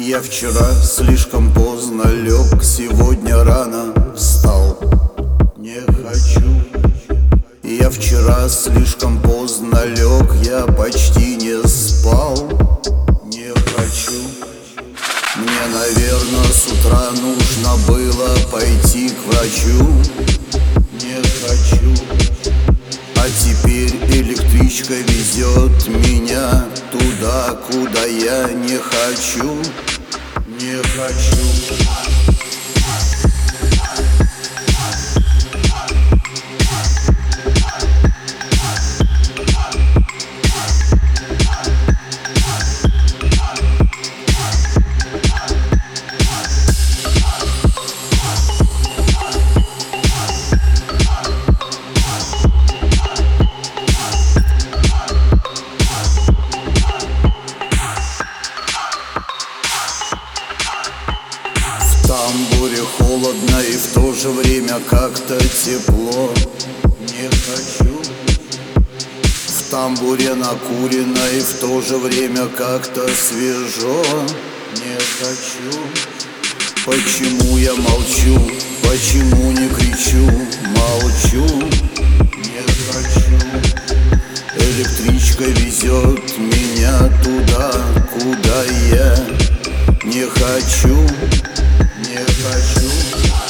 Я вчера слишком поздно лег, сегодня рано встал. Не хочу. Я вчера слишком поздно лег, я почти не спал. Не хочу. Мне, наверное, с утра нужно было пойти к врачу электричка везет меня туда, куда я не хочу. Не хочу тамбуре холодно и в то же время как-то тепло. Не хочу В тамбуре накурено и в то же время как-то свежо. Не хочу. Почему я молчу, почему не кричу, молчу. Не хочу. Электричка везет меня туда, куда я не хочу не хочу.